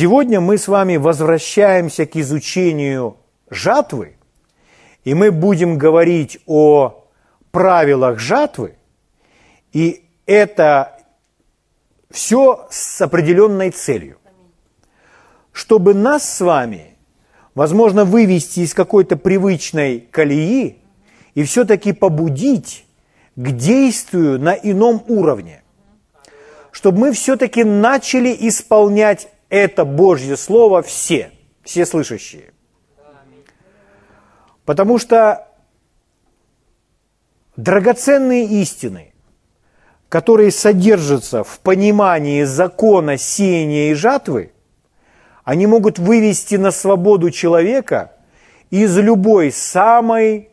Сегодня мы с вами возвращаемся к изучению жатвы, и мы будем говорить о правилах жатвы, и это все с определенной целью. Чтобы нас с вами, возможно, вывести из какой-то привычной колеи и все-таки побудить к действию на ином уровне. Чтобы мы все-таки начали исполнять это Божье Слово все, все слышащие. Потому что драгоценные истины, которые содержатся в понимании закона сеяния и жатвы, они могут вывести на свободу человека из любой самой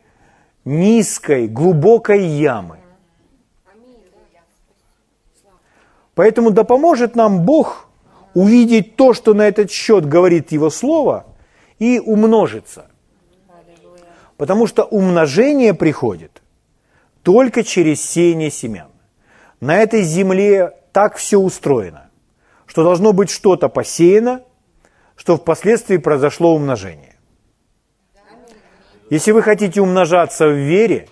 низкой, глубокой ямы. Поэтому да поможет нам Бог – увидеть то, что на этот счет говорит Его Слово, и умножиться. Потому что умножение приходит только через сеяние семян. На этой земле так все устроено, что должно быть что-то посеяно, что впоследствии произошло умножение. Если вы хотите умножаться в вере,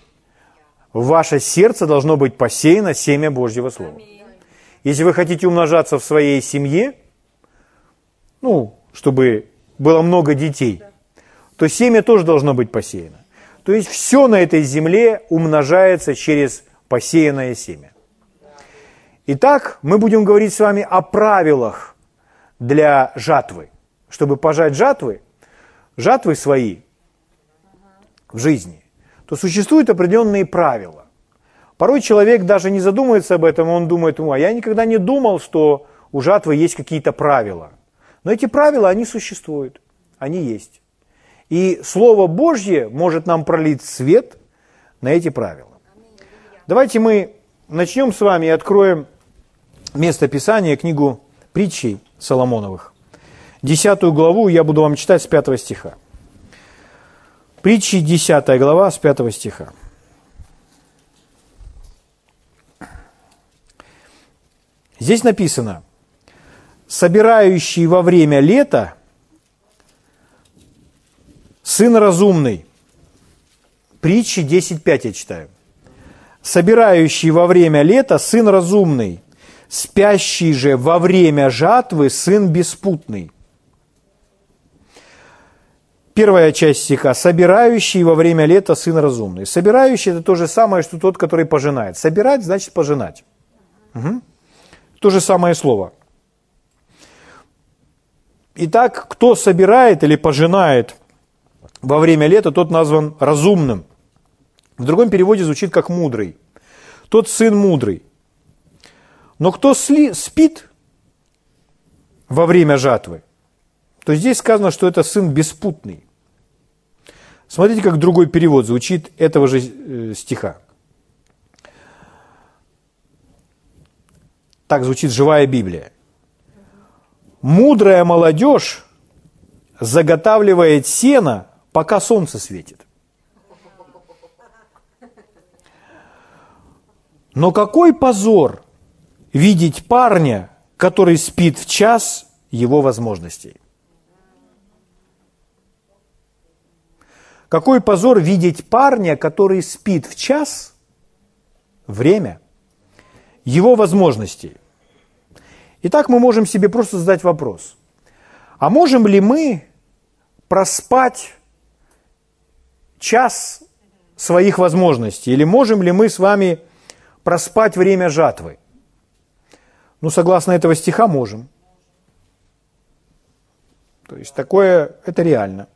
ваше сердце должно быть посеяно семя Божьего Слова. Если вы хотите умножаться в своей семье – ну, чтобы было много детей, то семя тоже должно быть посеяно. То есть все на этой земле умножается через посеянное семя. Итак, мы будем говорить с вами о правилах для жатвы. Чтобы пожать жатвы, жатвы свои в жизни, то существуют определенные правила. Порой человек даже не задумывается об этом, он думает, а я никогда не думал, что у жатвы есть какие-то правила. Но эти правила, они существуют, они есть. И Слово Божье может нам пролить свет на эти правила. Давайте мы начнем с вами и откроем место Писания, книгу притчей Соломоновых. Десятую главу я буду вам читать с пятого стиха. Притчи, десятая глава, с пятого стиха. Здесь написано, собирающий во время лета, сын разумный. Притчи 10.5 я читаю. Собирающий во время лета сын разумный, спящий же во время жатвы сын беспутный. Первая часть стиха. Собирающий во время лета сын разумный. Собирающий – это то же самое, что тот, который пожинает. Собирать – значит пожинать. Угу. То же самое слово. Итак, кто собирает или пожинает во время лета, тот назван разумным. В другом переводе звучит как мудрый. Тот сын мудрый. Но кто сли, спит во время жатвы, то здесь сказано, что это сын беспутный. Смотрите, как другой перевод звучит этого же э, стиха. Так звучит живая Библия. Мудрая молодежь заготавливает сено, пока солнце светит. Но какой позор видеть парня, который спит в час его возможностей. Какой позор видеть парня, который спит в час, время, его возможностей. Итак, мы можем себе просто задать вопрос. А можем ли мы проспать час своих возможностей? Или можем ли мы с вами проспать время жатвы? Ну, согласно этого стиха, можем. То есть такое, это реально.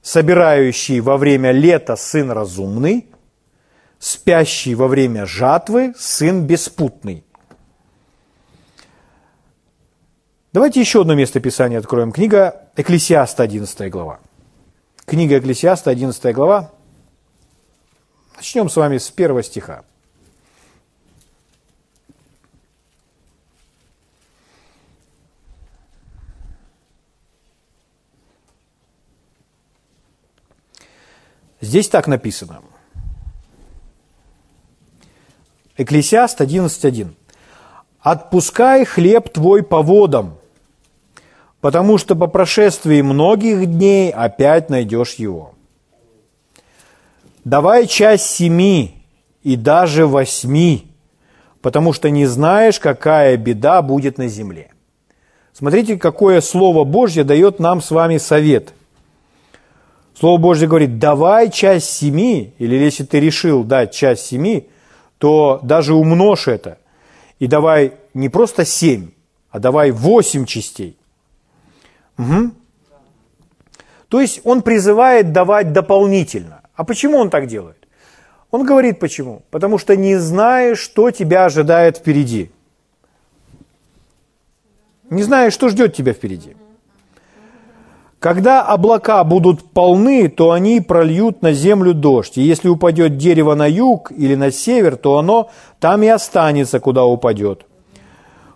Собирающий во время лета сын разумный, спящий во время жатвы сын беспутный. Давайте еще одно место Писания откроем. Книга Экклесиаста, 11 глава. Книга Экклесиаста, 11 глава. Начнем с вами с первого стиха. Здесь так написано. Экклесиаст 11.1. «Отпускай хлеб твой по водам, потому что по прошествии многих дней опять найдешь его. Давай часть семи и даже восьми, потому что не знаешь, какая беда будет на земле. Смотрите, какое Слово Божье дает нам с вами совет. Слово Божье говорит, давай часть семи, или если ты решил дать часть семи, то даже умножь это. И давай не просто семь, а давай восемь частей. Угу. То есть он призывает давать дополнительно. А почему он так делает? Он говорит почему. Потому что не знаешь, что тебя ожидает впереди. Не знаешь, что ждет тебя впереди. Когда облака будут полны, то они прольют на землю дождь. И если упадет дерево на юг или на север, то оно там и останется, куда упадет.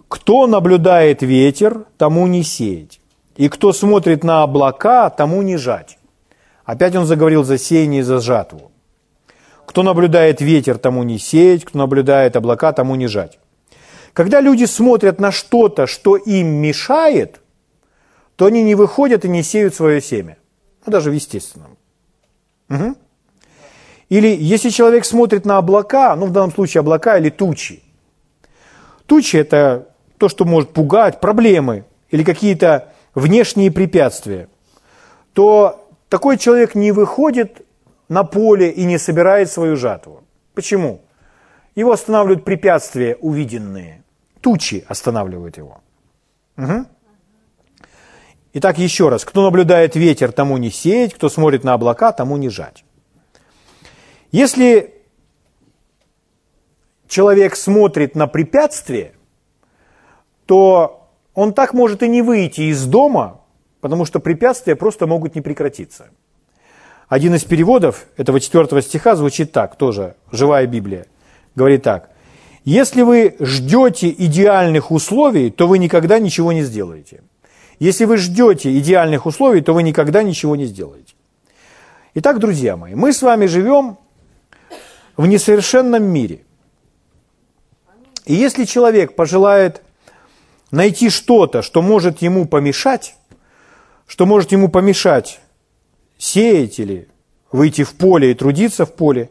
Кто наблюдает ветер, тому не сеять. И кто смотрит на облака, тому не жать. Опять он заговорил за сеяние и за жатву. Кто наблюдает ветер, тому не сеять, кто наблюдает облака, тому не жать. Когда люди смотрят на что-то, что им мешает, то они не выходят и не сеют свое семя. Ну, даже в естественном. Угу. Или если человек смотрит на облака, ну, в данном случае облака или тучи. Тучи – это то, что может пугать, проблемы или какие-то внешние препятствия, то такой человек не выходит на поле и не собирает свою жатву. Почему? Его останавливают препятствия увиденные. Тучи останавливают его. Угу. Итак, еще раз. Кто наблюдает ветер, тому не сеять, кто смотрит на облака, тому не жать. Если человек смотрит на препятствие, то он так может и не выйти из дома, потому что препятствия просто могут не прекратиться. Один из переводов этого четвертого стиха звучит так, тоже живая Библия. Говорит так. Если вы ждете идеальных условий, то вы никогда ничего не сделаете. Если вы ждете идеальных условий, то вы никогда ничего не сделаете. Итак, друзья мои, мы с вами живем в несовершенном мире. И если человек пожелает найти что-то, что может ему помешать, что может ему помешать сеять или выйти в поле и трудиться в поле,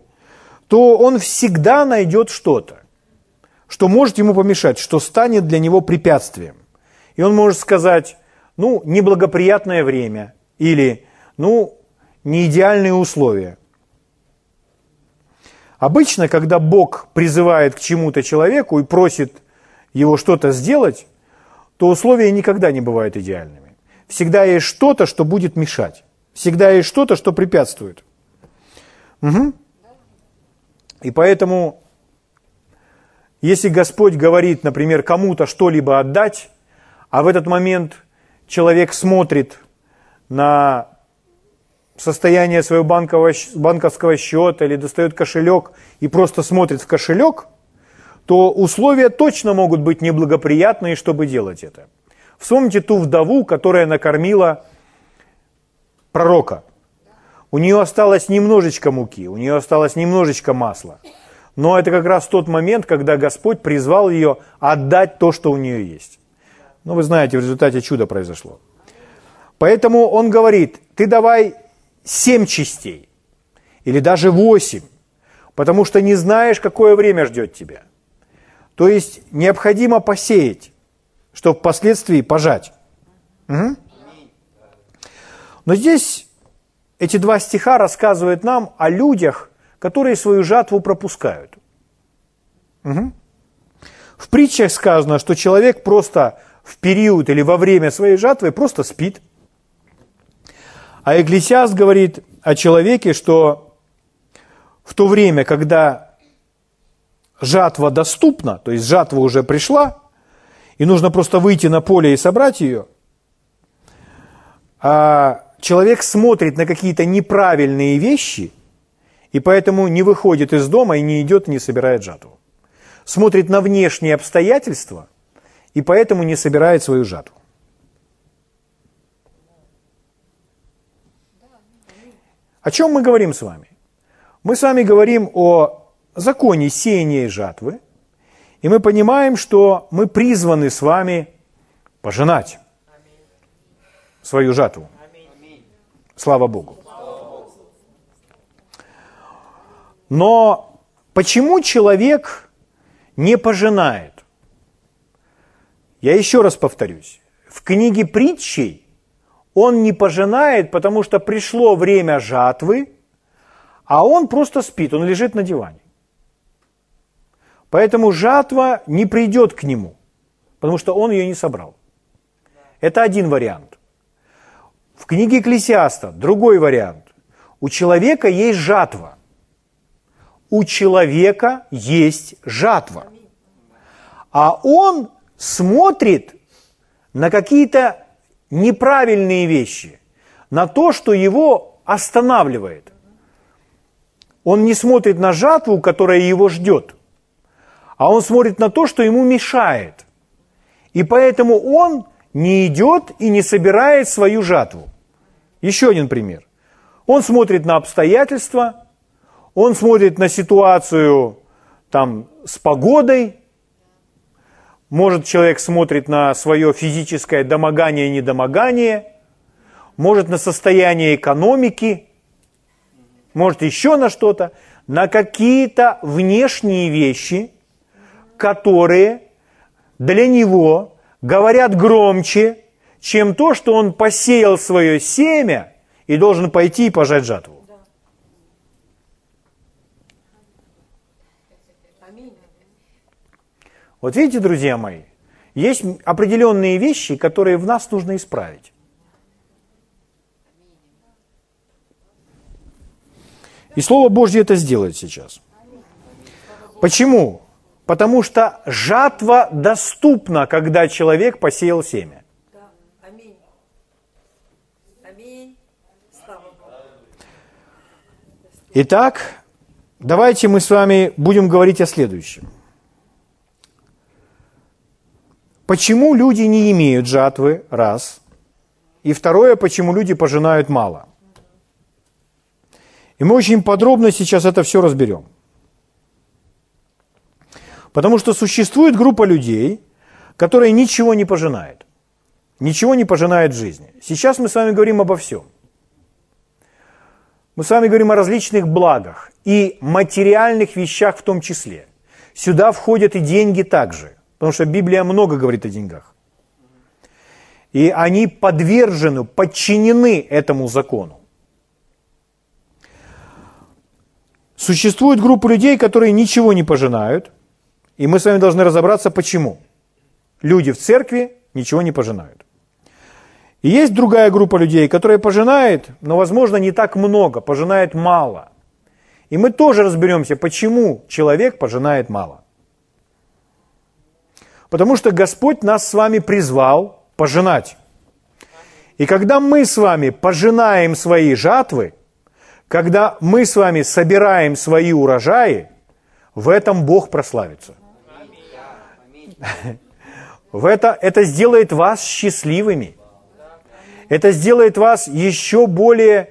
то он всегда найдет что-то, что может ему помешать, что станет для него препятствием. И он может сказать, ну, неблагоприятное время или, ну, не идеальные условия. Обычно, когда Бог призывает к чему-то человеку и просит его что-то сделать, то условия никогда не бывают идеальными. Всегда есть что-то, что будет мешать. Всегда есть что-то, что препятствует. Угу. И поэтому, если Господь говорит, например, кому-то что-либо отдать, а в этот момент человек смотрит на состояние своего банковского счета или достает кошелек и просто смотрит в кошелек – то условия точно могут быть неблагоприятные, чтобы делать это. Вспомните ту вдову, которая накормила пророка. У нее осталось немножечко муки, у нее осталось немножечко масла. Но это как раз тот момент, когда Господь призвал ее отдать то, что у нее есть. Ну, вы знаете, в результате чудо произошло. Поэтому он говорит, ты давай семь частей, или даже восемь, потому что не знаешь, какое время ждет тебя – то есть необходимо посеять, чтобы впоследствии пожать. Угу. Но здесь эти два стиха рассказывают нам о людях, которые свою жатву пропускают. Угу. В притчах сказано, что человек просто в период или во время своей жатвы просто спит. А Экклесиаст говорит о человеке, что в то время, когда жатва доступна, то есть жатва уже пришла, и нужно просто выйти на поле и собрать ее, а человек смотрит на какие-то неправильные вещи, и поэтому не выходит из дома и не идет, не собирает жатву. Смотрит на внешние обстоятельства, и поэтому не собирает свою жатву. О чем мы говорим с вами? Мы с вами говорим о законе сеяния и жатвы, и мы понимаем, что мы призваны с вами пожинать. свою жатву. Слава Богу. Но почему человек не пожинает? Я еще раз повторюсь. В книге притчей он не пожинает, потому что пришло время жатвы, а он просто спит, он лежит на диване. Поэтому жатва не придет к нему, потому что он ее не собрал. Это один вариант. В книге Экклесиаста другой вариант. У человека есть жатва. У человека есть жатва. А он смотрит на какие-то неправильные вещи, на то, что его останавливает. Он не смотрит на жатву, которая его ждет, а он смотрит на то, что ему мешает. И поэтому он не идет и не собирает свою жатву. Еще один пример. Он смотрит на обстоятельства, он смотрит на ситуацию там, с погодой, может, человек смотрит на свое физическое домогание и недомогание, может, на состояние экономики, может, еще на что-то, на какие-то внешние вещи, которые для него говорят громче, чем то, что он посеял свое семя и должен пойти и пожать жатву. Вот видите, друзья мои, есть определенные вещи, которые в нас нужно исправить. И Слово Божье это сделает сейчас. Почему? Потому что жатва доступна, когда человек посеял семя. Итак, давайте мы с вами будем говорить о следующем. Почему люди не имеют жатвы? Раз. И второе, почему люди пожинают мало. И мы очень подробно сейчас это все разберем. Потому что существует группа людей, которая ничего не пожинает. Ничего не пожинает в жизни. Сейчас мы с вами говорим обо всем. Мы с вами говорим о различных благах и материальных вещах в том числе. Сюда входят и деньги также. Потому что Библия много говорит о деньгах. И они подвержены, подчинены этому закону. Существует группа людей, которые ничего не пожинают, и мы с вами должны разобраться, почему. Люди в церкви ничего не пожинают. И есть другая группа людей, которая пожинает, но, возможно, не так много, пожинает мало. И мы тоже разберемся, почему человек пожинает мало. Потому что Господь нас с вами призвал пожинать. И когда мы с вами пожинаем свои жатвы, когда мы с вами собираем свои урожаи, в этом Бог прославится. В это, это сделает вас счастливыми. Это сделает вас еще более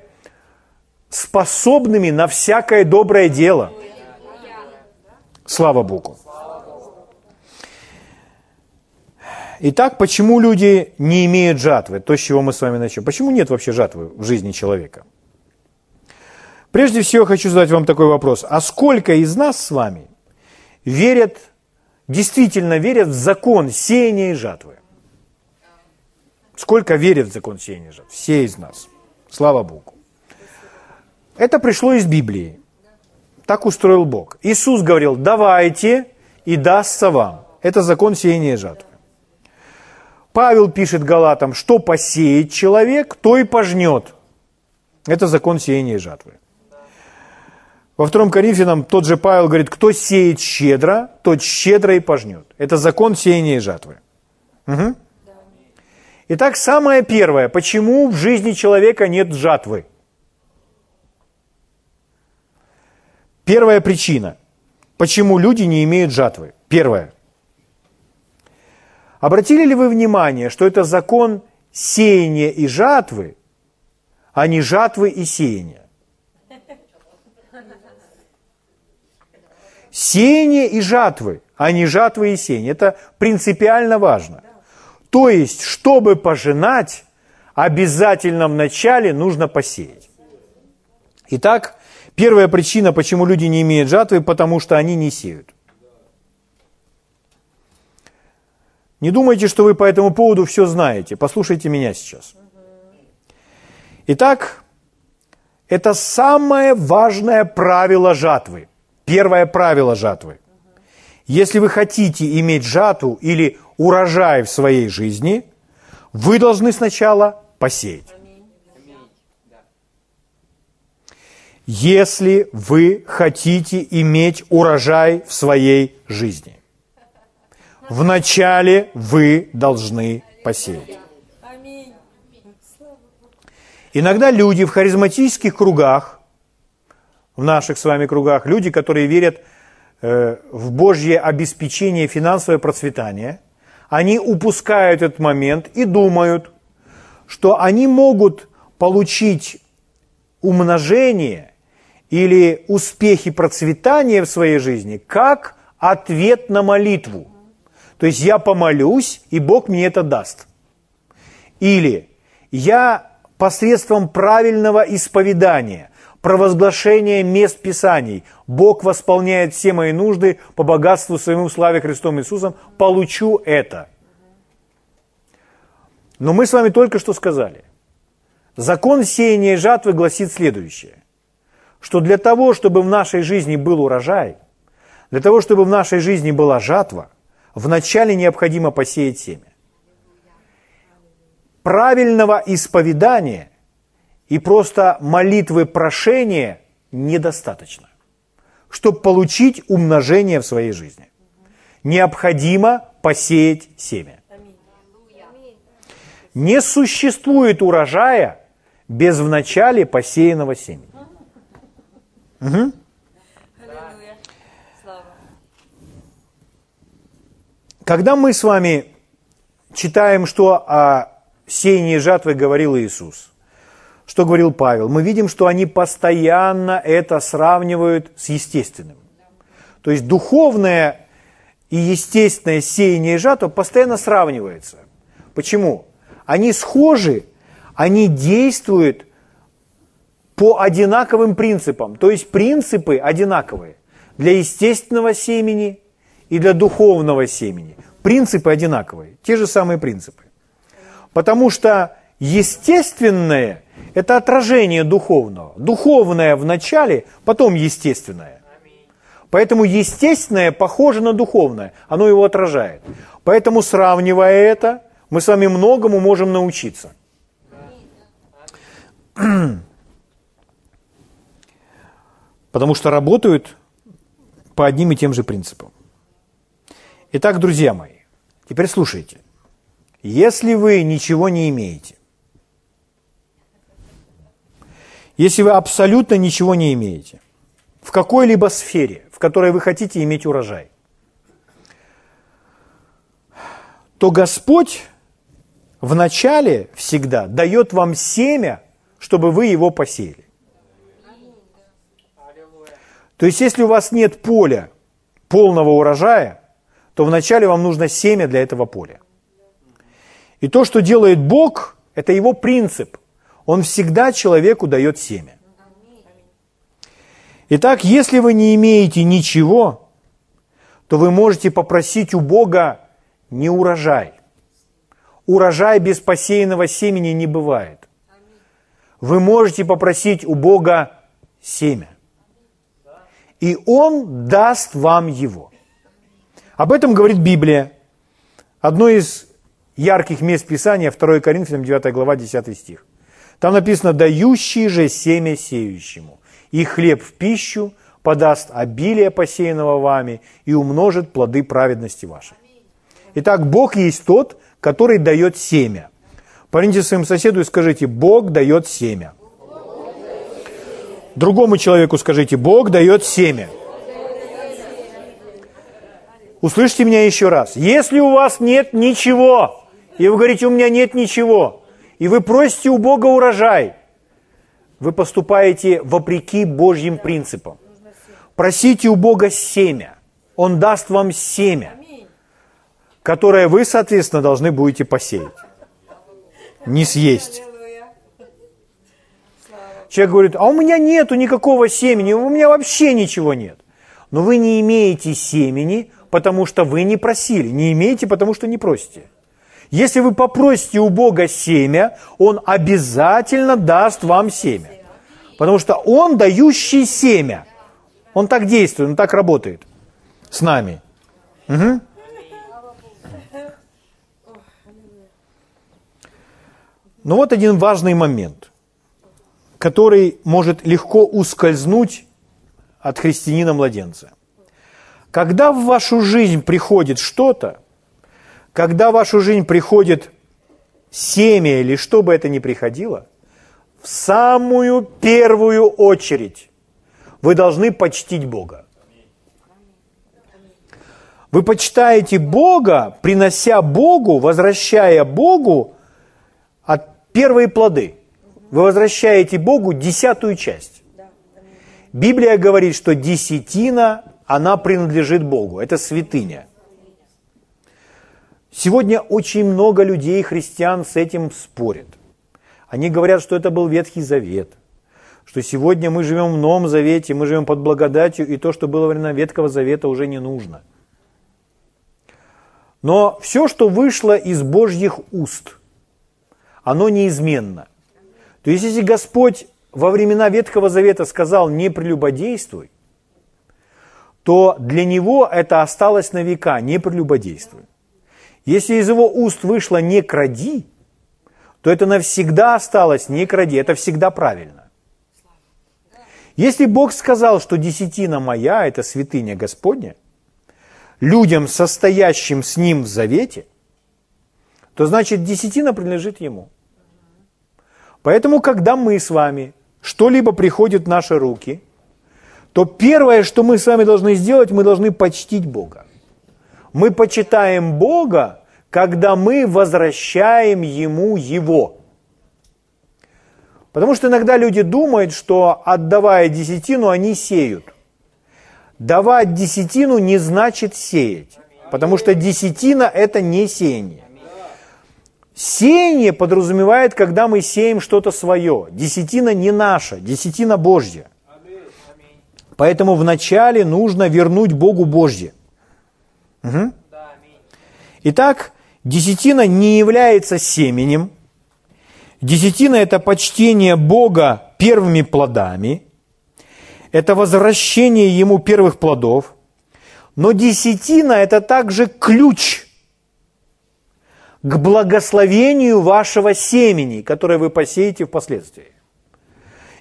способными на всякое доброе дело. Слава Богу. Итак, почему люди не имеют жатвы? То, с чего мы с вами начнем. Почему нет вообще жатвы в жизни человека? Прежде всего хочу задать вам такой вопрос. А сколько из нас с вами верят, действительно верят в закон сеяния и жатвы? Сколько верят в закон сеяния и жатвы? Все из нас. Слава Богу. Это пришло из Библии. Так устроил Бог. Иисус говорил, давайте и дастся вам. Это закон сеяния и жатвы. Павел пишет Галатам, что посеет человек, то и пожнет. Это закон сеяния и жатвы. Во втором Коринфянам тот же Павел говорит, кто сеет щедро, тот щедро и пожнет. Это закон сеяния и жатвы. Угу. Итак, самое первое, почему в жизни человека нет жатвы? Первая причина, почему люди не имеют жатвы. Первое. Обратили ли вы внимание, что это закон сеяния и жатвы, а не жатвы и сеяния? Сеяние и жатвы, а не жатвы и сеяние. Это принципиально важно. То есть, чтобы пожинать, обязательно вначале нужно посеять. Итак, первая причина, почему люди не имеют жатвы, потому что они не сеют. Не думайте, что вы по этому поводу все знаете. Послушайте меня сейчас. Итак, это самое важное правило жатвы. Первое правило жатвы. Если вы хотите иметь жатву или урожай в своей жизни, вы должны сначала посеять. Если вы хотите иметь урожай в своей жизни, вначале вы должны посеять. Иногда люди в харизматических кругах, в наших с вами кругах, люди, которые верят э, в Божье обеспечение финансовое процветание, они упускают этот момент и думают, что они могут получить умножение или успехи процветания в своей жизни как ответ на молитву. То есть я помолюсь, и Бог мне это даст. Или я посредством правильного исповедания, провозглашения мест Писаний, Бог восполняет все мои нужды по богатству своему славе Христом Иисусом, получу это. Но мы с вами только что сказали, закон сеяния и жатвы гласит следующее, что для того, чтобы в нашей жизни был урожай, для того, чтобы в нашей жизни была жатва, вначале необходимо посеять семя. Правильного исповедания и просто молитвы прошения недостаточно, чтобы получить умножение в своей жизни. Необходимо посеять семя. Не существует урожая без вначале посеянного семени. Угу. Когда мы с вами читаем, что о сеяние жатвы говорил Иисус. Что говорил Павел? Мы видим, что они постоянно это сравнивают с естественным. То есть духовное и естественное сеяние и жатва постоянно сравнивается. Почему? Они схожи, они действуют по одинаковым принципам. То есть принципы одинаковые для естественного семени и для духовного семени. Принципы одинаковые, те же самые принципы. Потому что естественное – это отражение духовного. Духовное в начале, потом естественное. Поэтому естественное похоже на духовное, оно его отражает. Поэтому, сравнивая это, мы с вами многому можем научиться. Потому что работают по одним и тем же принципам. Итак, друзья мои, теперь слушайте. Если вы ничего не имеете, если вы абсолютно ничего не имеете, в какой-либо сфере, в которой вы хотите иметь урожай, то Господь вначале всегда дает вам семя, чтобы вы его посеяли. То есть, если у вас нет поля полного урожая, то вначале вам нужно семя для этого поля. И то, что делает Бог, это его принцип. Он всегда человеку дает семя. Итак, если вы не имеете ничего, то вы можете попросить у Бога не урожай. Урожай без посеянного семени не бывает. Вы можете попросить у Бога семя. И Он даст вам его. Об этом говорит Библия. Одно из ярких мест Писания, 2 Коринфянам 9 глава, 10 стих. Там написано, дающий же семя сеющему, и хлеб в пищу подаст обилие посеянного вами и умножит плоды праведности вашей. Итак, Бог есть тот, который дает семя. Поверните своему соседу и скажите, Бог дает семя. Другому человеку скажите, Бог дает семя. Услышьте меня еще раз. Если у вас нет ничего, и вы говорите, у меня нет ничего, и вы просите у Бога урожай, вы поступаете вопреки Божьим принципам. Просите у Бога семя. Он даст вам семя, которое вы, соответственно, должны будете посеять. не съесть. Человек говорит, а у меня нету никакого семени, у меня вообще ничего нет. Но вы не имеете семени, потому что вы не просили. Не имеете, потому что не просите. Если вы попросите у Бога семя, Он обязательно даст вам семя. Потому что Он дающий семя. Он так действует, Он так работает с нами. Угу. Но вот один важный момент, который может легко ускользнуть от христианина-младенца. Когда в вашу жизнь приходит что-то, когда в вашу жизнь приходит семя или что бы это ни приходило, в самую первую очередь вы должны почтить Бога. Вы почитаете Бога, принося Богу, возвращая Богу от первые плоды. Вы возвращаете Богу десятую часть. Библия говорит, что десятина, она принадлежит Богу. Это святыня. Сегодня очень много людей, христиан, с этим спорят. Они говорят, что это был Ветхий Завет, что сегодня мы живем в Новом Завете, мы живем под благодатью, и то, что было во времена Ветхого Завета, уже не нужно. Но все, что вышло из Божьих уст, оно неизменно. То есть, если Господь во времена Ветхого Завета сказал «не прелюбодействуй», то для него это осталось на века «не прелюбодействуй». Если из его уст вышло «не кради», то это навсегда осталось «не кради», это всегда правильно. Если Бог сказал, что десятина моя – это святыня Господня, людям, состоящим с Ним в завете, то значит десятина принадлежит Ему. Поэтому, когда мы с вами, что-либо приходит в наши руки, то первое, что мы с вами должны сделать, мы должны почтить Бога. Мы почитаем Бога, когда мы возвращаем Ему Его. Потому что иногда люди думают, что отдавая десятину, они сеют. Давать десятину не значит сеять, потому что десятина – это не сеяние. Сеяние подразумевает, когда мы сеем что-то свое. Десятина не наша, десятина Божья. Поэтому вначале нужно вернуть Богу Божье. Угу. Итак, десятина не является семенем. Десятина – это почтение Бога первыми плодами. Это возвращение Ему первых плодов. Но десятина – это также ключ к благословению вашего семени, которое вы посеете впоследствии.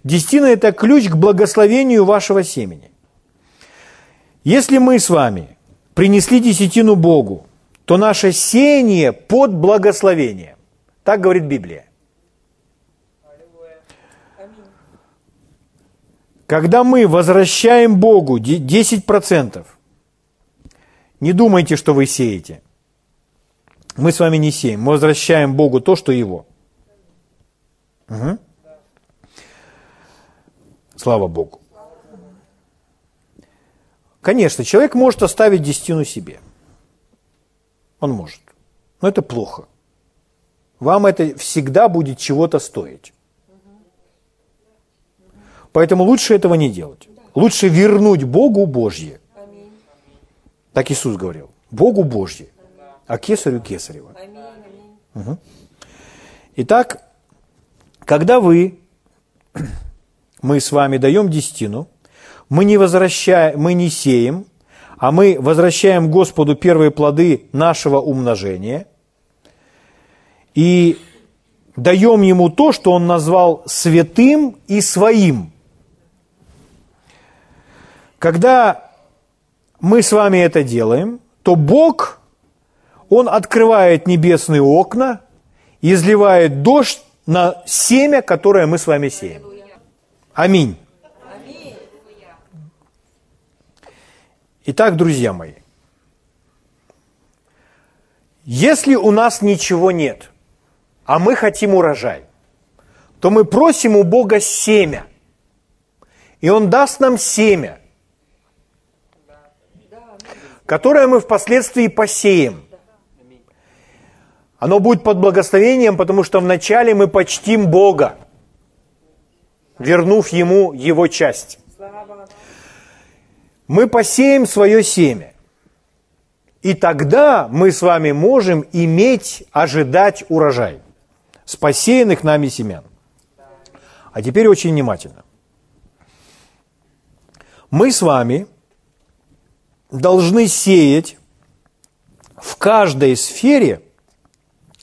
Десятина – это ключ к благословению вашего семени. Если мы с вами принесли десятину Богу, то наше сеяние под благословением. Так говорит Библия. Когда мы возвращаем Богу 10%, не думайте, что вы сеете. Мы с вами не сеем, мы возвращаем Богу то, что Его. Угу. Слава Богу. Конечно, человек может оставить десятину себе – он может. Но это плохо. Вам это всегда будет чего-то стоить. Поэтому лучше этого не делать. Лучше вернуть Богу Божье. Так Иисус говорил. Богу Божье, а кесарю кесарева. Угу. Итак, когда вы, мы с вами даем десятину, мы не, возвращаем, мы не сеем, а мы возвращаем Господу первые плоды нашего умножения и даем Ему то, что Он назвал святым и своим. Когда мы с вами это делаем, то Бог, Он открывает небесные окна изливает дождь на семя, которое мы с вами сеем. Аминь. Итак, друзья мои, если у нас ничего нет, а мы хотим урожай, то мы просим у Бога семя, и Он даст нам семя, которое мы впоследствии посеем. Оно будет под благословением, потому что вначале мы почтим Бога, вернув Ему Его часть. Мы посеем свое семя. И тогда мы с вами можем иметь, ожидать урожай с посеянных нами семян. А теперь очень внимательно. Мы с вами должны сеять в каждой сфере,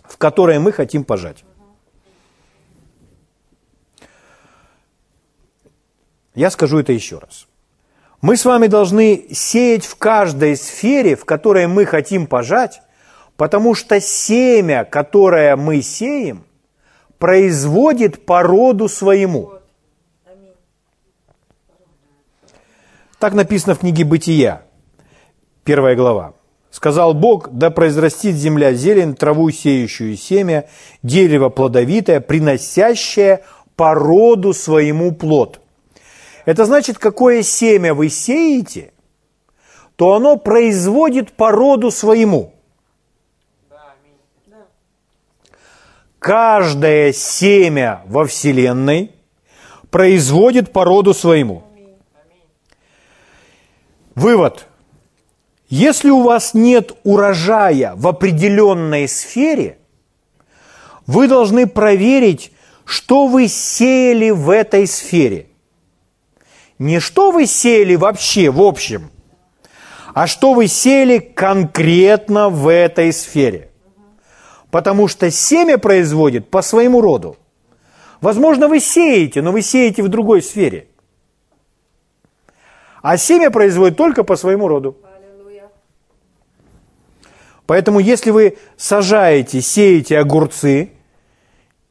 в которой мы хотим пожать. Я скажу это еще раз. Мы с вами должны сеять в каждой сфере, в которой мы хотим пожать, потому что семя, которое мы сеем, производит по роду своему. Так написано в книге «Бытия», первая глава. «Сказал Бог, да произрастит земля зелень, траву сеющую семя, дерево плодовитое, приносящее по роду своему плод». Это значит, какое семя вы сеете, то оно производит по роду своему. Каждое семя во Вселенной производит по роду своему. Вывод. Если у вас нет урожая в определенной сфере, вы должны проверить, что вы сеяли в этой сфере. Не что вы сеяли вообще, в общем, а что вы сеяли конкретно в этой сфере. Потому что семя производит по своему роду. Возможно, вы сеете, но вы сеете в другой сфере. А семя производит только по своему роду. Поэтому, если вы сажаете, сеете огурцы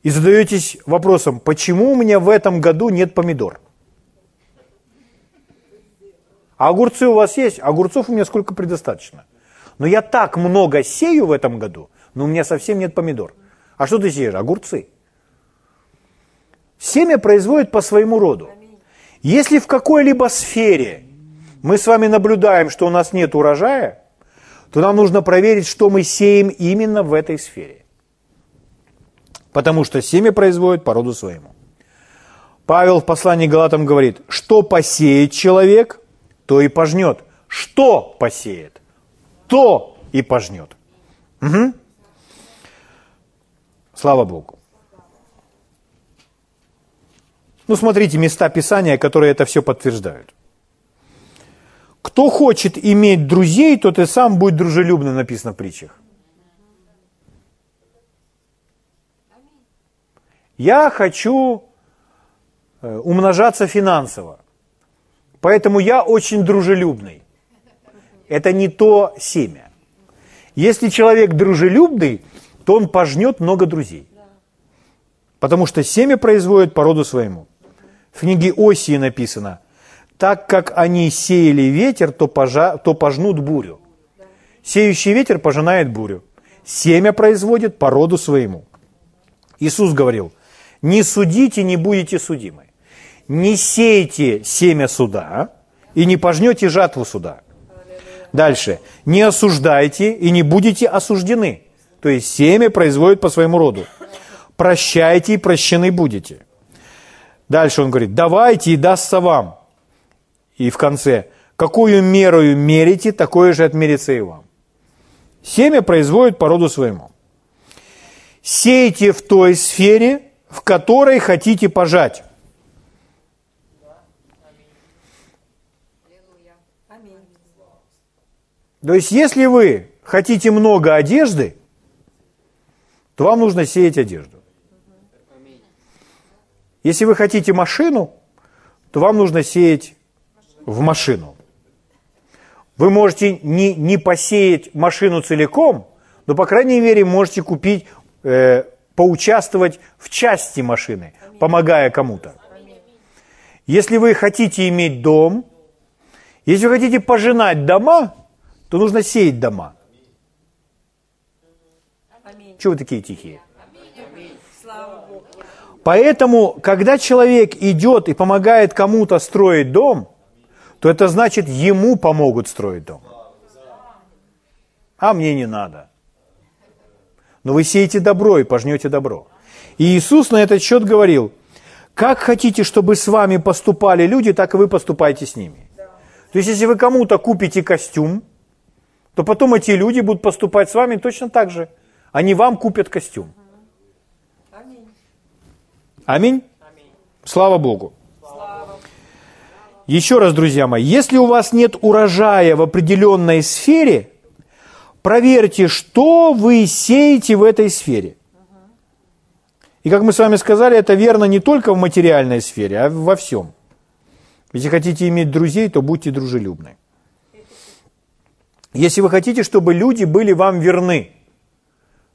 и задаетесь вопросом, почему у меня в этом году нет помидор – а огурцы у вас есть? Огурцов у меня сколько предостаточно. Но я так много сею в этом году, но у меня совсем нет помидор. А что ты сеешь? Огурцы. Семя производит по своему роду. Если в какой-либо сфере мы с вами наблюдаем, что у нас нет урожая, то нам нужно проверить, что мы сеем именно в этой сфере. Потому что семя производит по роду своему. Павел в послании к Галатам говорит, что посеет человек, то и пожнет. Что посеет, то и пожнет. Угу. Слава Богу. Ну, смотрите, места Писания, которые это все подтверждают. Кто хочет иметь друзей, тот и сам будет дружелюбным, написано в притчах. Я хочу э, умножаться финансово. Поэтому я очень дружелюбный. Это не то семя. Если человек дружелюбный, то он пожнет много друзей. Потому что семя производит по роду своему. В книге Осии написано, так как они сеяли ветер, то, пожа, то пожнут бурю. Сеющий ветер пожинает бурю. Семя производит по роду своему. Иисус говорил, не судите, не будете судимы не сейте семя суда и не пожнете жатву суда. Дальше. Не осуждайте и не будете осуждены. То есть семя производит по своему роду. Прощайте и прощены будете. Дальше он говорит, давайте и дастся вам. И в конце, какую мерою мерите, такое же отмерится и вам. Семя производит по роду своему. Сейте в той сфере, в которой хотите пожать. То есть, если вы хотите много одежды, то вам нужно сеять одежду. Если вы хотите машину, то вам нужно сеять в машину. Вы можете не, не посеять машину целиком, но, по крайней мере, можете купить, э, поучаствовать в части машины, помогая кому-то. Если вы хотите иметь дом, если вы хотите пожинать дома, то нужно сеять дома. Чего вы такие тихие? Поэтому, когда человек идет и помогает кому-то строить дом, то это значит, ему помогут строить дом. А мне не надо. но вы сеете добро и пожнете добро. И Иисус на этот счет говорил, как хотите, чтобы с вами поступали люди, так и вы поступайте с ними. То есть, если вы кому-то купите костюм, то потом эти люди будут поступать с вами точно так же. Они вам купят костюм. Аминь. Слава Богу. Еще раз, друзья мои, если у вас нет урожая в определенной сфере, проверьте, что вы сеете в этой сфере. И как мы с вами сказали, это верно не только в материальной сфере, а во всем. Если хотите иметь друзей, то будьте дружелюбны. Если вы хотите, чтобы люди были вам верны,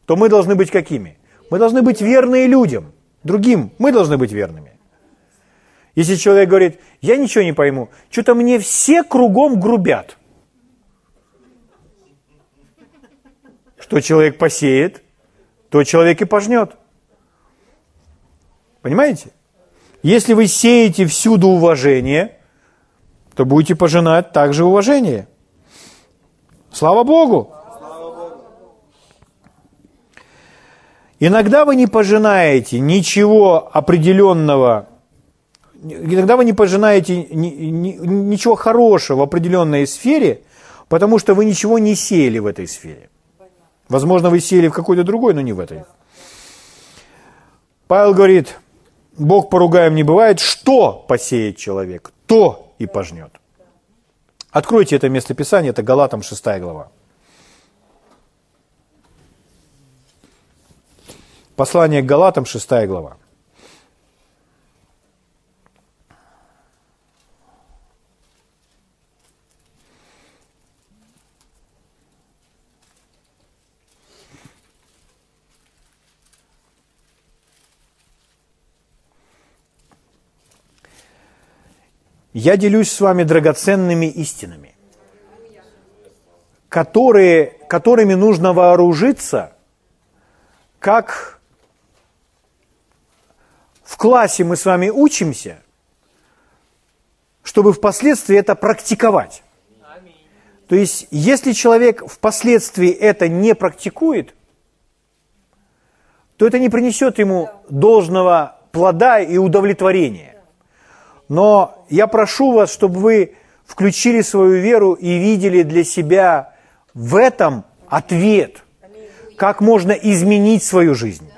то мы должны быть какими? Мы должны быть верные людям, другим. Мы должны быть верными. Если человек говорит, я ничего не пойму, что-то мне все кругом грубят. Что человек посеет, то человек и пожнет. Понимаете? Если вы сеете всюду уважение, то будете пожинать также уважение. Слава Богу! Иногда вы не пожинаете ничего определенного, иногда вы не пожинаете ничего хорошего в определенной сфере, потому что вы ничего не сеяли в этой сфере. Возможно, вы сеяли в какой-то другой, но не в этой. Павел говорит, Бог поругаем не бывает, что посеет человек, то и пожнет. Откройте это местописание, это Галатам 6 глава. Послание к Галатам 6 глава. Я делюсь с вами драгоценными истинами, которые, которыми нужно вооружиться, как в классе мы с вами учимся, чтобы впоследствии это практиковать. То есть, если человек впоследствии это не практикует, то это не принесет ему должного плода и удовлетворения. Но я прошу вас, чтобы вы включили свою веру и видели для себя в этом ответ, как можно изменить свою жизнь,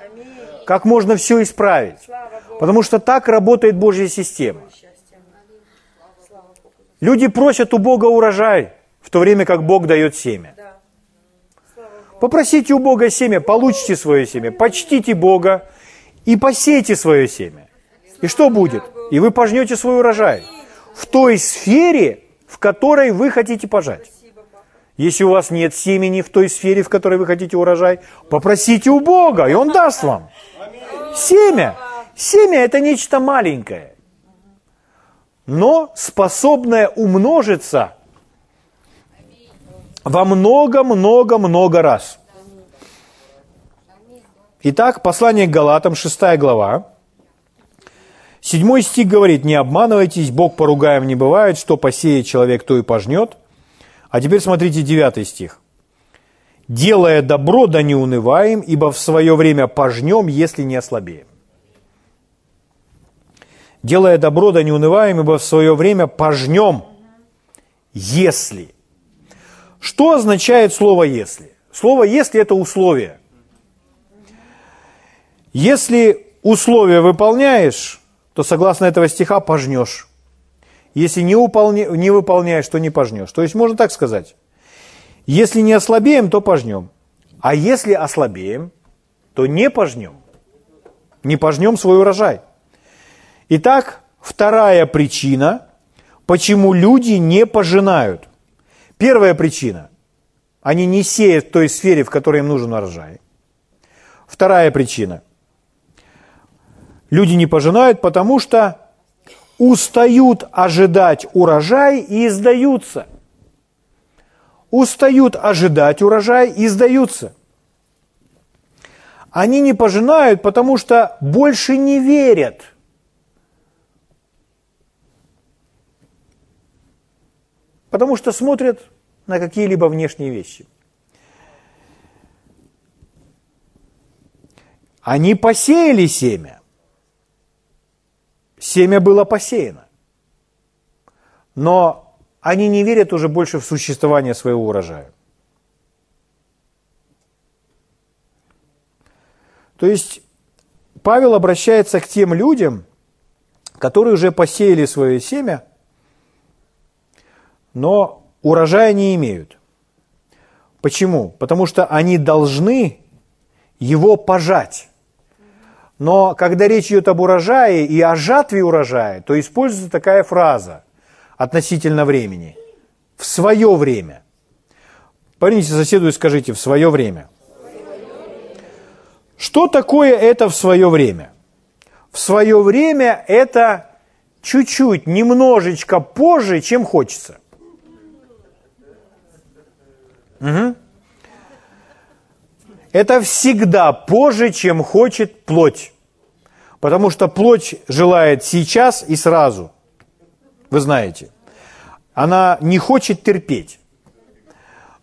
как можно все исправить. Потому что так работает Божья система. Люди просят у Бога урожай, в то время как Бог дает семя. Попросите у Бога семя, получите свое семя, почтите Бога и посейте свое семя. И что будет? И вы пожнете свой урожай в той сфере, в которой вы хотите пожать. Если у вас нет семени в той сфере, в которой вы хотите урожай, попросите у Бога, и Он даст вам. Семя. Семя – это нечто маленькое, но способное умножиться во много-много-много раз. Итак, послание к Галатам, 6 глава, Седьмой стих говорит, не обманывайтесь, Бог поругаем не бывает, что посеет человек, то и пожнет. А теперь смотрите девятый стих. Делая добро, да не унываем, ибо в свое время пожнем, если не ослабеем. Делая добро, да не унываем, ибо в свое время пожнем, если. Что означает слово «если»? Слово «если» – это условие. Если условие выполняешь, то согласно этого стиха пожнешь. Если не, уполня, не выполняешь, то не пожнешь. То есть можно так сказать. Если не ослабеем, то пожнем. А если ослабеем, то не пожнем. Не пожнем свой урожай. Итак, вторая причина, почему люди не пожинают. Первая причина. Они не сеют в той сфере, в которой им нужен урожай. Вторая причина. Люди не пожинают, потому что устают ожидать урожай и издаются. Устают ожидать урожай и издаются. Они не пожинают, потому что больше не верят. Потому что смотрят на какие-либо внешние вещи. Они посеяли семя. Семя было посеяно. Но они не верят уже больше в существование своего урожая. То есть Павел обращается к тем людям, которые уже посеяли свое семя, но урожая не имеют. Почему? Потому что они должны его пожать. Но когда речь идет об урожае и о жатве урожая, то используется такая фраза относительно времени. В свое время. Поверните соседу и скажите «в свое время». Что такое это в свое время? В свое время это чуть-чуть, немножечко позже, чем хочется. Угу. Это всегда позже, чем хочет плоть. Потому что плоть желает сейчас и сразу. Вы знаете. Она не хочет терпеть.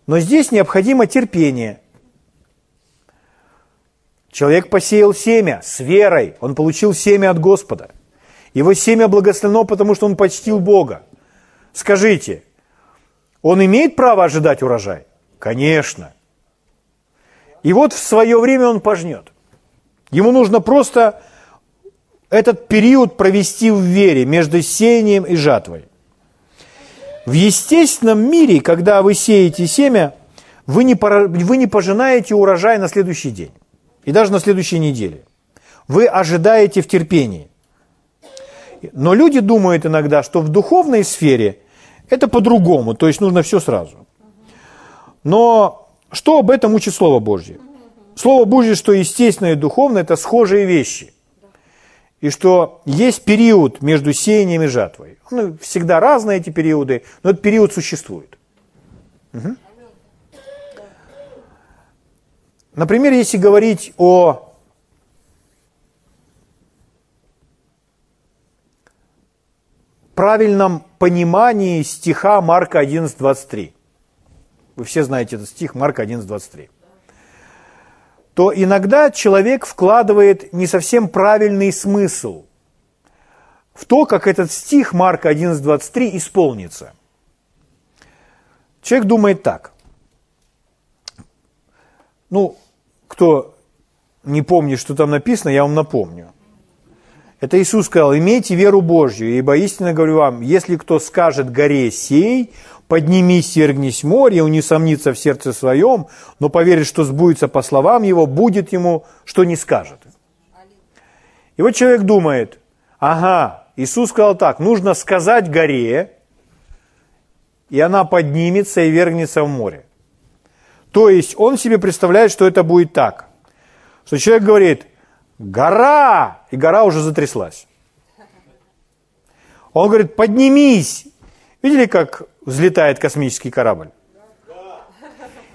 Но здесь необходимо терпение. Человек посеял семя с верой, он получил семя от Господа. Его семя благословено, потому что он почтил Бога. Скажите, он имеет право ожидать урожай? Конечно. И вот в свое время он пожнет. Ему нужно просто этот период провести в вере между сеянием и жатвой. В естественном мире, когда вы сеете семя, вы не, вы не пожинаете урожай на следующий день и даже на следующей неделе. Вы ожидаете в терпении. Но люди думают иногда, что в духовной сфере это по-другому, то есть нужно все сразу. Но что об этом учит Слово Божье? Слово Божье, что естественное и духовное – это схожие вещи. И что есть период между сеянием и жатвой. Ну, всегда разные эти периоды, но этот период существует. Угу. Например, если говорить о правильном понимании стиха Марка 11.23. Вы все знаете этот стих, Марка 11.23. То иногда человек вкладывает не совсем правильный смысл в то, как этот стих Марка 11.23 исполнится. Человек думает так. Ну, кто не помнит, что там написано, я вам напомню. Это Иисус сказал, имейте веру Божью, ибо истинно говорю вам, если кто скажет горе сей, поднимись, свергнись море, он не сомнится в сердце своем, но поверит, что сбудется по словам его, будет ему, что не скажет. И вот человек думает, ага, Иисус сказал так, нужно сказать горе, и она поднимется и вергнется в море. То есть он себе представляет, что это будет так. Что человек говорит, гора, и гора уже затряслась. Он говорит, поднимись. Видели, как взлетает космический корабль?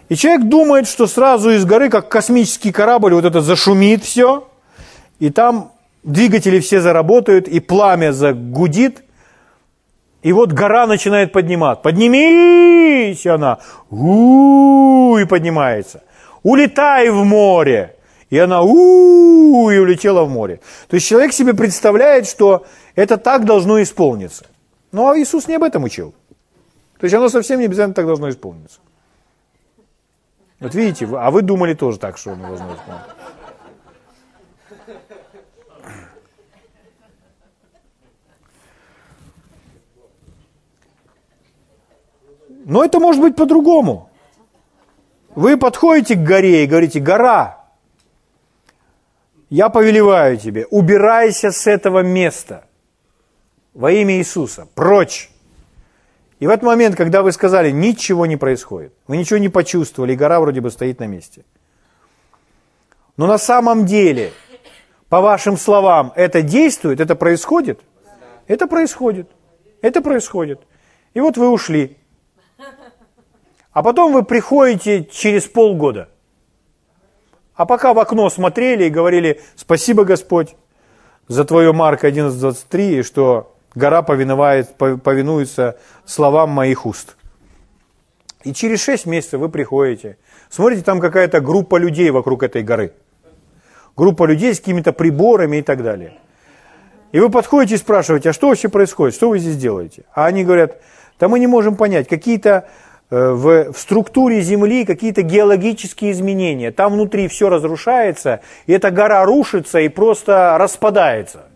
И человек думает, что сразу из горы, как космический корабль, вот это зашумит все, и там двигатели все заработают, и пламя загудит, и вот гора начинает подниматься. Поднимись! Она у и поднимается. Улетай в море. И она у и улетела в море. То есть человек себе представляет, что это так должно исполниться. Ну а Иисус не об этом учил. То есть оно совсем не обязательно так должно исполниться. Вот видите, а вы думали тоже так, что оно должно исполниться. Но это может быть по-другому. Вы подходите к горе и говорите, гора, я повелеваю тебе, убирайся с этого места во имя Иисуса, прочь. И в этот момент, когда вы сказали, ничего не происходит, вы ничего не почувствовали, и гора вроде бы стоит на месте. Но на самом деле, по вашим словам, это действует, это происходит? Это происходит. Это происходит. И вот вы ушли. А потом вы приходите через полгода. А пока в окно смотрели и говорили, спасибо, Господь, за твое Марка 11.23, что гора повиновает, повинуется словам моих уст. И через шесть месяцев вы приходите, смотрите, там какая-то группа людей вокруг этой горы. группа людей с какими-то приборами и так далее. И вы подходите и спрашиваете, а что вообще происходит, что вы здесь делаете? А они говорят, да мы не можем понять, какие-то э, в, в структуре Земли какие-то геологические изменения. Там внутри все разрушается, и эта гора рушится и просто распадается.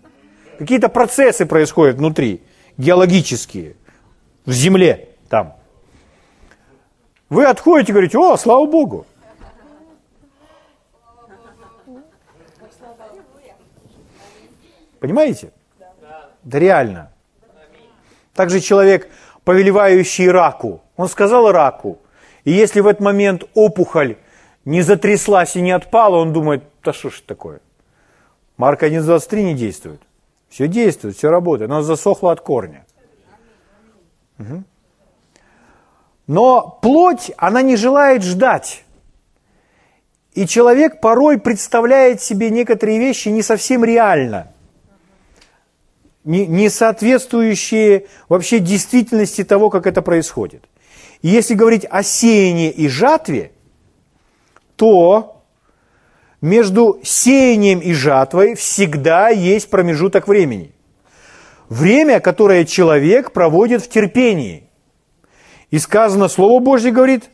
Какие-то процессы происходят внутри, геологические, в Земле там. Вы отходите и говорите, о, слава Богу. Понимаете? Да реально. Также человек, повелевающий раку, он сказал раку, и если в этот момент опухоль не затряслась и не отпала, он думает, да что ж такое? Марка 1.23 не действует. Все действует, все работает, но засохло от корня. Угу. Но плоть, она не желает ждать. И человек порой представляет себе некоторые вещи не совсем реально, не, не соответствующие вообще действительности того, как это происходит. И если говорить о сеянии и жатве, то между сеянием и жатвой всегда есть промежуток времени. Время, которое человек проводит в терпении. И сказано, Слово Божье говорит,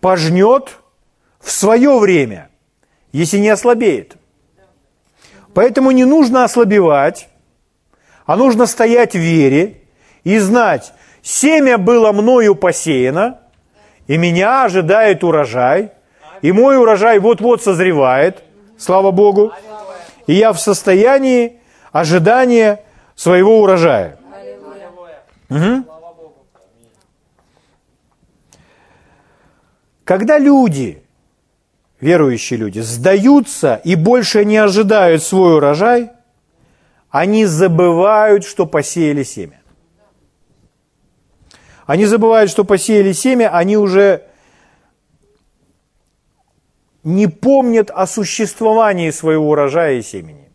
пожнет в свое время, если не ослабеет. Поэтому не нужно ослабевать, а нужно стоять в вере и знать, семя было мною посеяно, и меня ожидает урожай, и мой урожай вот-вот созревает, слава Богу, и я в состоянии ожидания своего урожая. Угу. Когда люди, верующие люди, сдаются и больше не ожидают свой урожай, они забывают, что посеяли семя. Они забывают, что посеяли семя, они уже не помнят о существовании своего урожая и семени.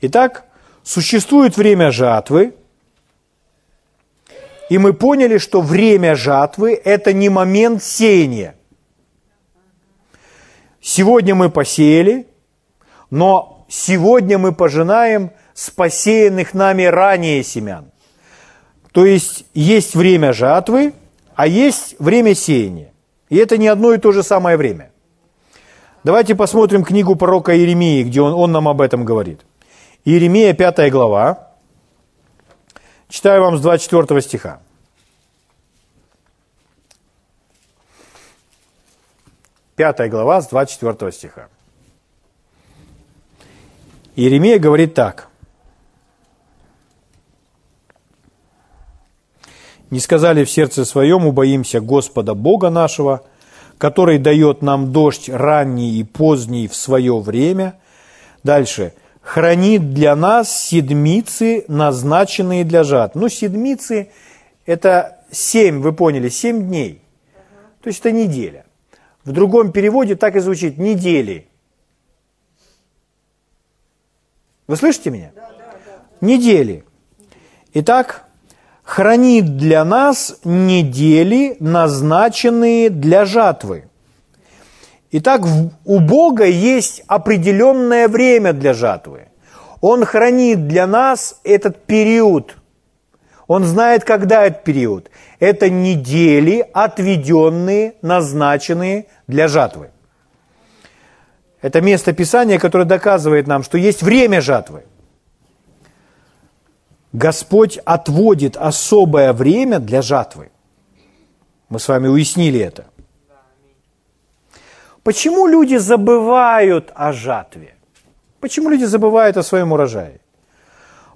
Итак, существует время жатвы, и мы поняли, что время жатвы – это не момент сеяния. Сегодня мы посеяли, но сегодня мы пожинаем с посеянных нами ранее семян. То есть есть время жатвы, а есть время сеяния. И это не одно и то же самое время. Давайте посмотрим книгу пророка Иеремии, где он, он нам об этом говорит. Иеремия, 5 глава. Читаю вам с 24 стиха. Пятая глава с 24 стиха. Иеремия говорит так. «Не сказали в сердце своем, убоимся Господа Бога нашего, который дает нам дождь ранний и поздний в свое время». Дальше – хранит для нас седмицы, назначенные для жат. Ну, седмицы – это семь, вы поняли, семь дней. То есть это неделя. В другом переводе так и звучит – недели. Вы слышите меня? Недели. Итак, хранит для нас недели, назначенные для жатвы. Итак, у Бога есть определенное время для жатвы. Он хранит для нас этот период. Он знает, когда этот период. Это недели, отведенные, назначенные для жатвы. Это место Писания, которое доказывает нам, что есть время жатвы. Господь отводит особое время для жатвы. Мы с вами уяснили это – Почему люди забывают о жатве? Почему люди забывают о своем урожае?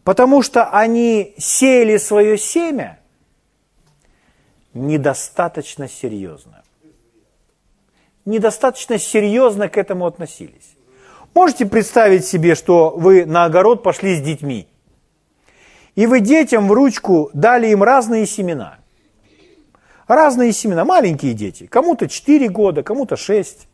Потому что они сеяли свое семя недостаточно серьезно. Недостаточно серьезно к этому относились. Можете представить себе, что вы на огород пошли с детьми, и вы детям в ручку дали им разные семена. Разные семена, маленькие дети, кому-то 4 года, кому-то 6.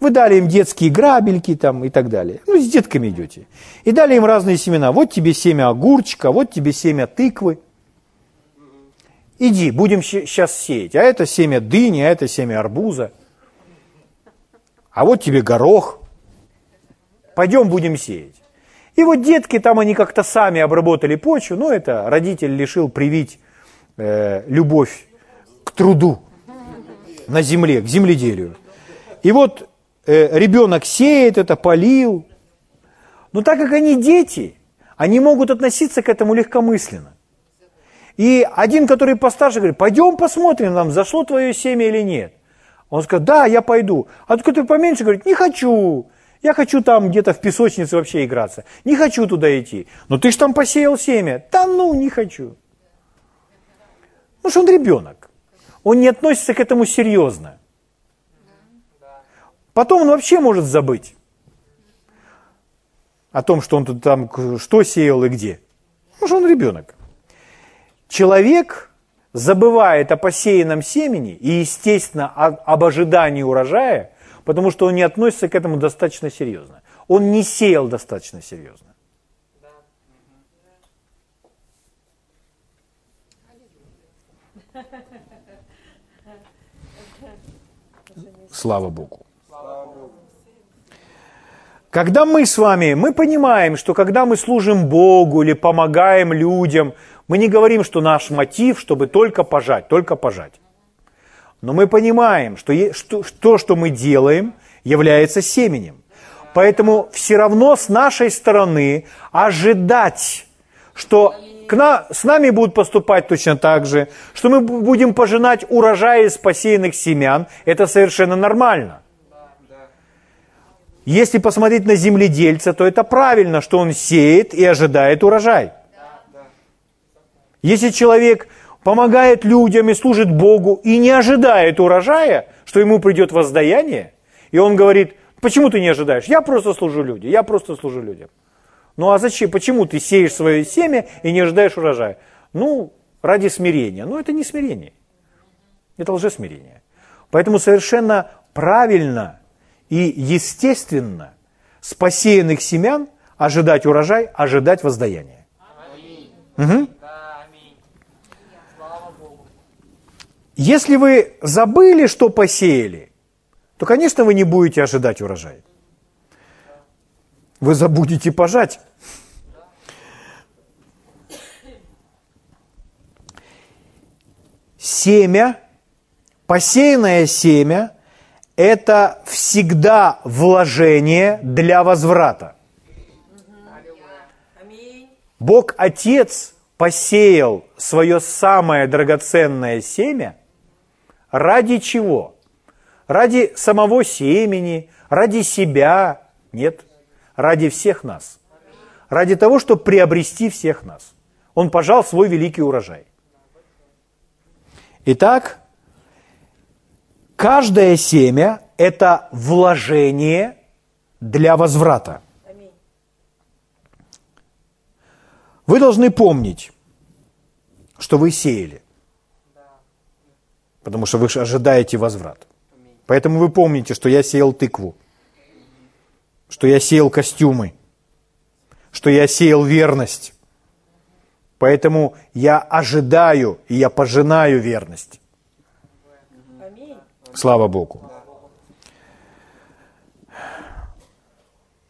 Вы дали им детские грабельки там и так далее. Ну, с детками идете. И дали им разные семена. Вот тебе семя огурчика, вот тебе семя тыквы. Иди, будем сейчас сеять. А это семя дыни, а это семя арбуза. а вот тебе горох, пойдем будем сеять. И вот детки там, они как-то сами обработали почву, ну это родитель решил привить э, любовь к труду на земле, к земледелию. И вот э, ребенок сеет это, полил. Но так как они дети, они могут относиться к этому легкомысленно. И один, который постарше, говорит, пойдем посмотрим, нам зашло твое семя или нет. Он скажет, да, я пойду. А тот, который поменьше, говорит, не хочу. Я хочу там где-то в песочнице вообще играться. Не хочу туда идти. Но ты же там посеял семя. Да ну, не хочу. Потому что он ребенок. Он не относится к этому серьезно. Потом он вообще может забыть о том, что он тут там что сеял и где. Потому что он ребенок. Человек забывает о посеянном семени и, естественно, об ожидании урожая, потому что он не относится к этому достаточно серьезно. Он не сеял достаточно серьезно. Слава Богу. Когда мы с вами, мы понимаем, что когда мы служим Богу или помогаем людям, мы не говорим, что наш мотив, чтобы только пожать, только пожать. Но мы понимаем, что то, что мы делаем, является семенем. Поэтому все равно с нашей стороны ожидать, что к на, с нами будут поступать точно так же, что мы будем пожинать урожай из посеянных семян, это совершенно нормально. Если посмотреть на земледельца, то это правильно, что он сеет и ожидает урожай. Если человек помогает людям и служит Богу и не ожидает урожая, что ему придет воздаяние, и он говорит, почему ты не ожидаешь? Я просто служу людям, я просто служу людям. Ну а зачем, почему ты сеешь свое семя и не ожидаешь урожая? Ну, ради смирения. Ну это не смирение, это лжесмирение. Поэтому совершенно правильно и естественно с посеянных семян ожидать урожай, ожидать воздаяние. Угу. Если вы забыли, что посеяли, то, конечно, вы не будете ожидать урожай. Вы забудете пожать. Семя, посеянное семя, это всегда вложение для возврата. Бог Отец посеял свое самое драгоценное семя – Ради чего? Ради самого семени, ради себя? Нет. Ради всех нас. Ради того, чтобы приобрести всех нас. Он пожал свой великий урожай. Итак, каждое семя – это вложение для возврата. Вы должны помнить, что вы сеяли потому что вы ожидаете возврат. Поэтому вы помните, что я сеял тыкву, что я сеял костюмы, что я сеял верность. Поэтому я ожидаю и я пожинаю верность. Слава Богу.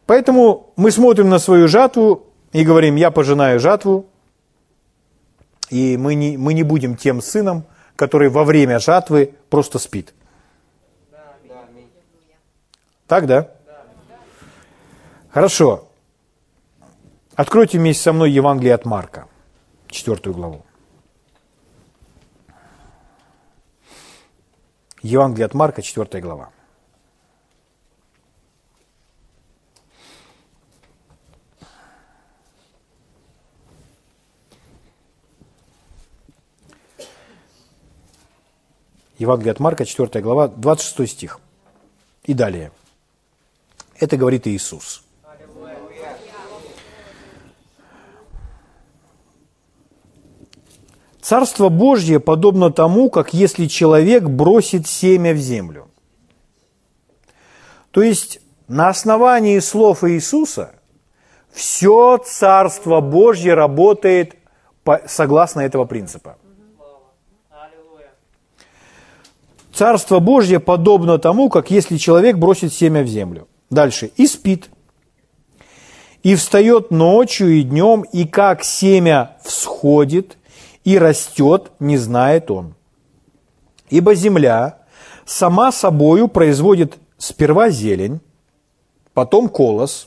Поэтому мы смотрим на свою жатву и говорим, я пожинаю жатву, и мы не, мы не будем тем сыном, который во время жатвы просто спит. Так, да? Хорошо. Откройте вместе со мной Евангелие от Марка, четвертую главу. Евангелие от Марка, четвертая глава. Евангелие от Марка, 4 глава, 26 стих. И далее. Это говорит Иисус. Царство Божье подобно тому, как если человек бросит семя в землю. То есть на основании слов Иисуса все Царство Божье работает согласно этого принципа. Царство Божье подобно тому, как если человек бросит семя в землю. Дальше. И спит. И встает ночью и днем, и как семя всходит и растет, не знает он. Ибо земля сама собою производит сперва зелень, потом колос,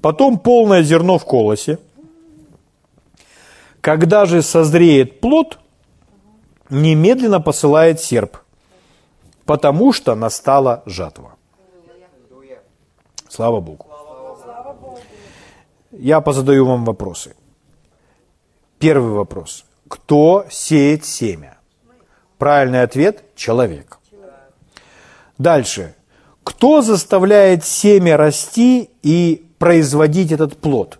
потом полное зерно в колосе. Когда же созреет плод, немедленно посылает серп, потому что настала жатва. Слава Богу. Я позадаю вам вопросы. Первый вопрос. Кто сеет семя? Правильный ответ – человек. Дальше. Кто заставляет семя расти и производить этот плод?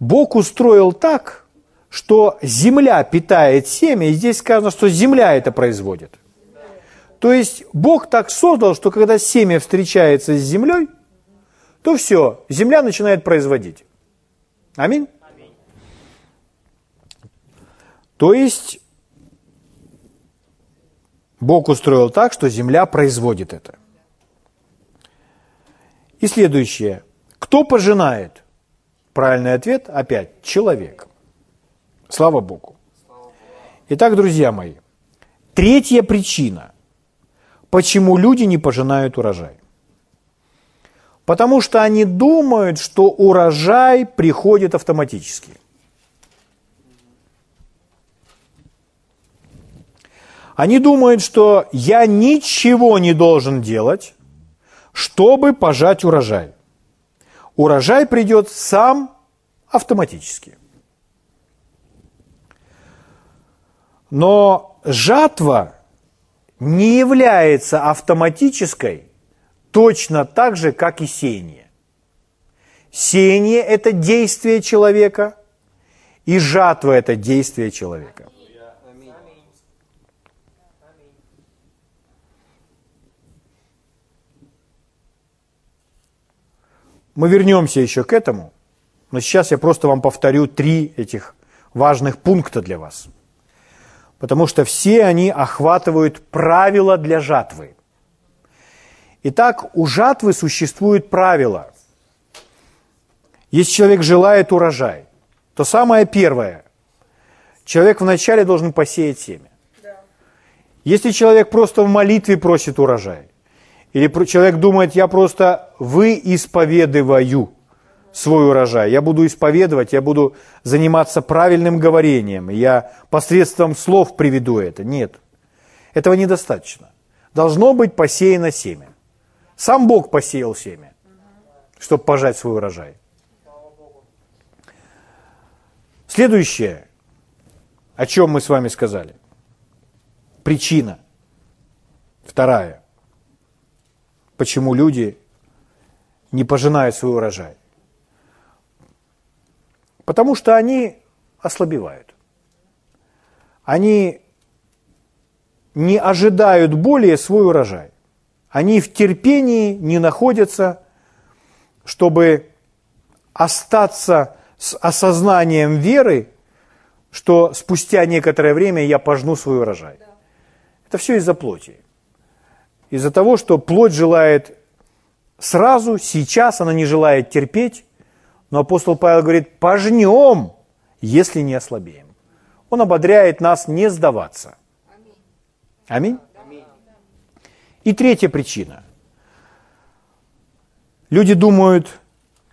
Бог устроил так, что земля питает семя, и здесь сказано, что земля это производит. То есть Бог так создал, что когда семя встречается с землей, то все, земля начинает производить. Аминь. То есть Бог устроил так, что земля производит это. И следующее. Кто пожинает? Правильный ответ опять человек. Слава Богу. Итак, друзья мои, третья причина, почему люди не пожинают урожай. Потому что они думают, что урожай приходит автоматически. Они думают, что я ничего не должен делать, чтобы пожать урожай. Урожай придет сам автоматически. Но жатва не является автоматической точно так же, как и сеяние. Сеяние – это действие человека, и жатва – это действие человека. Мы вернемся еще к этому, но сейчас я просто вам повторю три этих важных пункта для вас. Потому что все они охватывают правила для жатвы. Итак, у жатвы существует правило. Если человек желает урожай, то самое первое, человек вначале должен посеять семя. Если человек просто в молитве просит урожай, или человек думает, я просто выисповедываю свой урожай, я буду исповедовать, я буду заниматься правильным говорением, я посредством слов приведу это. Нет, этого недостаточно. Должно быть посеяно семя. Сам Бог посеял семя, чтобы пожать свой урожай. Следующее, о чем мы с вами сказали. Причина. Вторая. Почему люди не пожинают свой урожай? Потому что они ослабевают. Они не ожидают более свой урожай. Они в терпении не находятся, чтобы остаться с осознанием веры, что спустя некоторое время я пожну свой урожай. Это все из-за плоти. Из-за того, что плоть желает сразу, сейчас она не желает терпеть, но апостол Павел говорит, пожнем, если не ослабеем. Он ободряет нас не сдаваться. Аминь. И третья причина. Люди думают,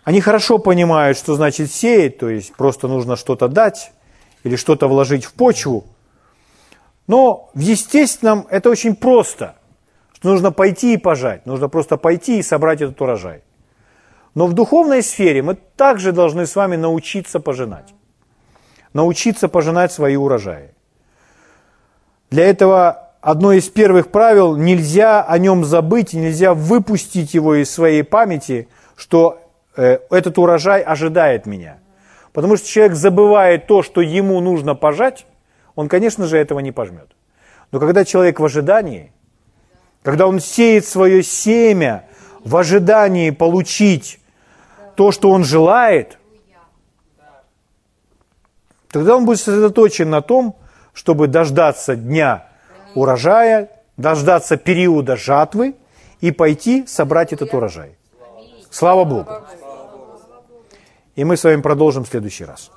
они хорошо понимают, что значит сеять, то есть просто нужно что-то дать или что-то вложить в почву. Но в естественном это очень просто, что нужно пойти и пожать, нужно просто пойти и собрать этот урожай. Но в духовной сфере мы также должны с вами научиться пожинать. Научиться пожинать свои урожаи. Для этого одно из первых правил, нельзя о нем забыть, нельзя выпустить его из своей памяти, что э, этот урожай ожидает меня. Потому что человек забывает то, что ему нужно пожать, он, конечно же, этого не пожмет. Но когда человек в ожидании, когда он сеет свое семя в ожидании получить то, что он желает, тогда он будет сосредоточен на том, чтобы дождаться дня урожая, дождаться периода жатвы и пойти собрать этот урожай. Слава Богу. И мы с вами продолжим в следующий раз.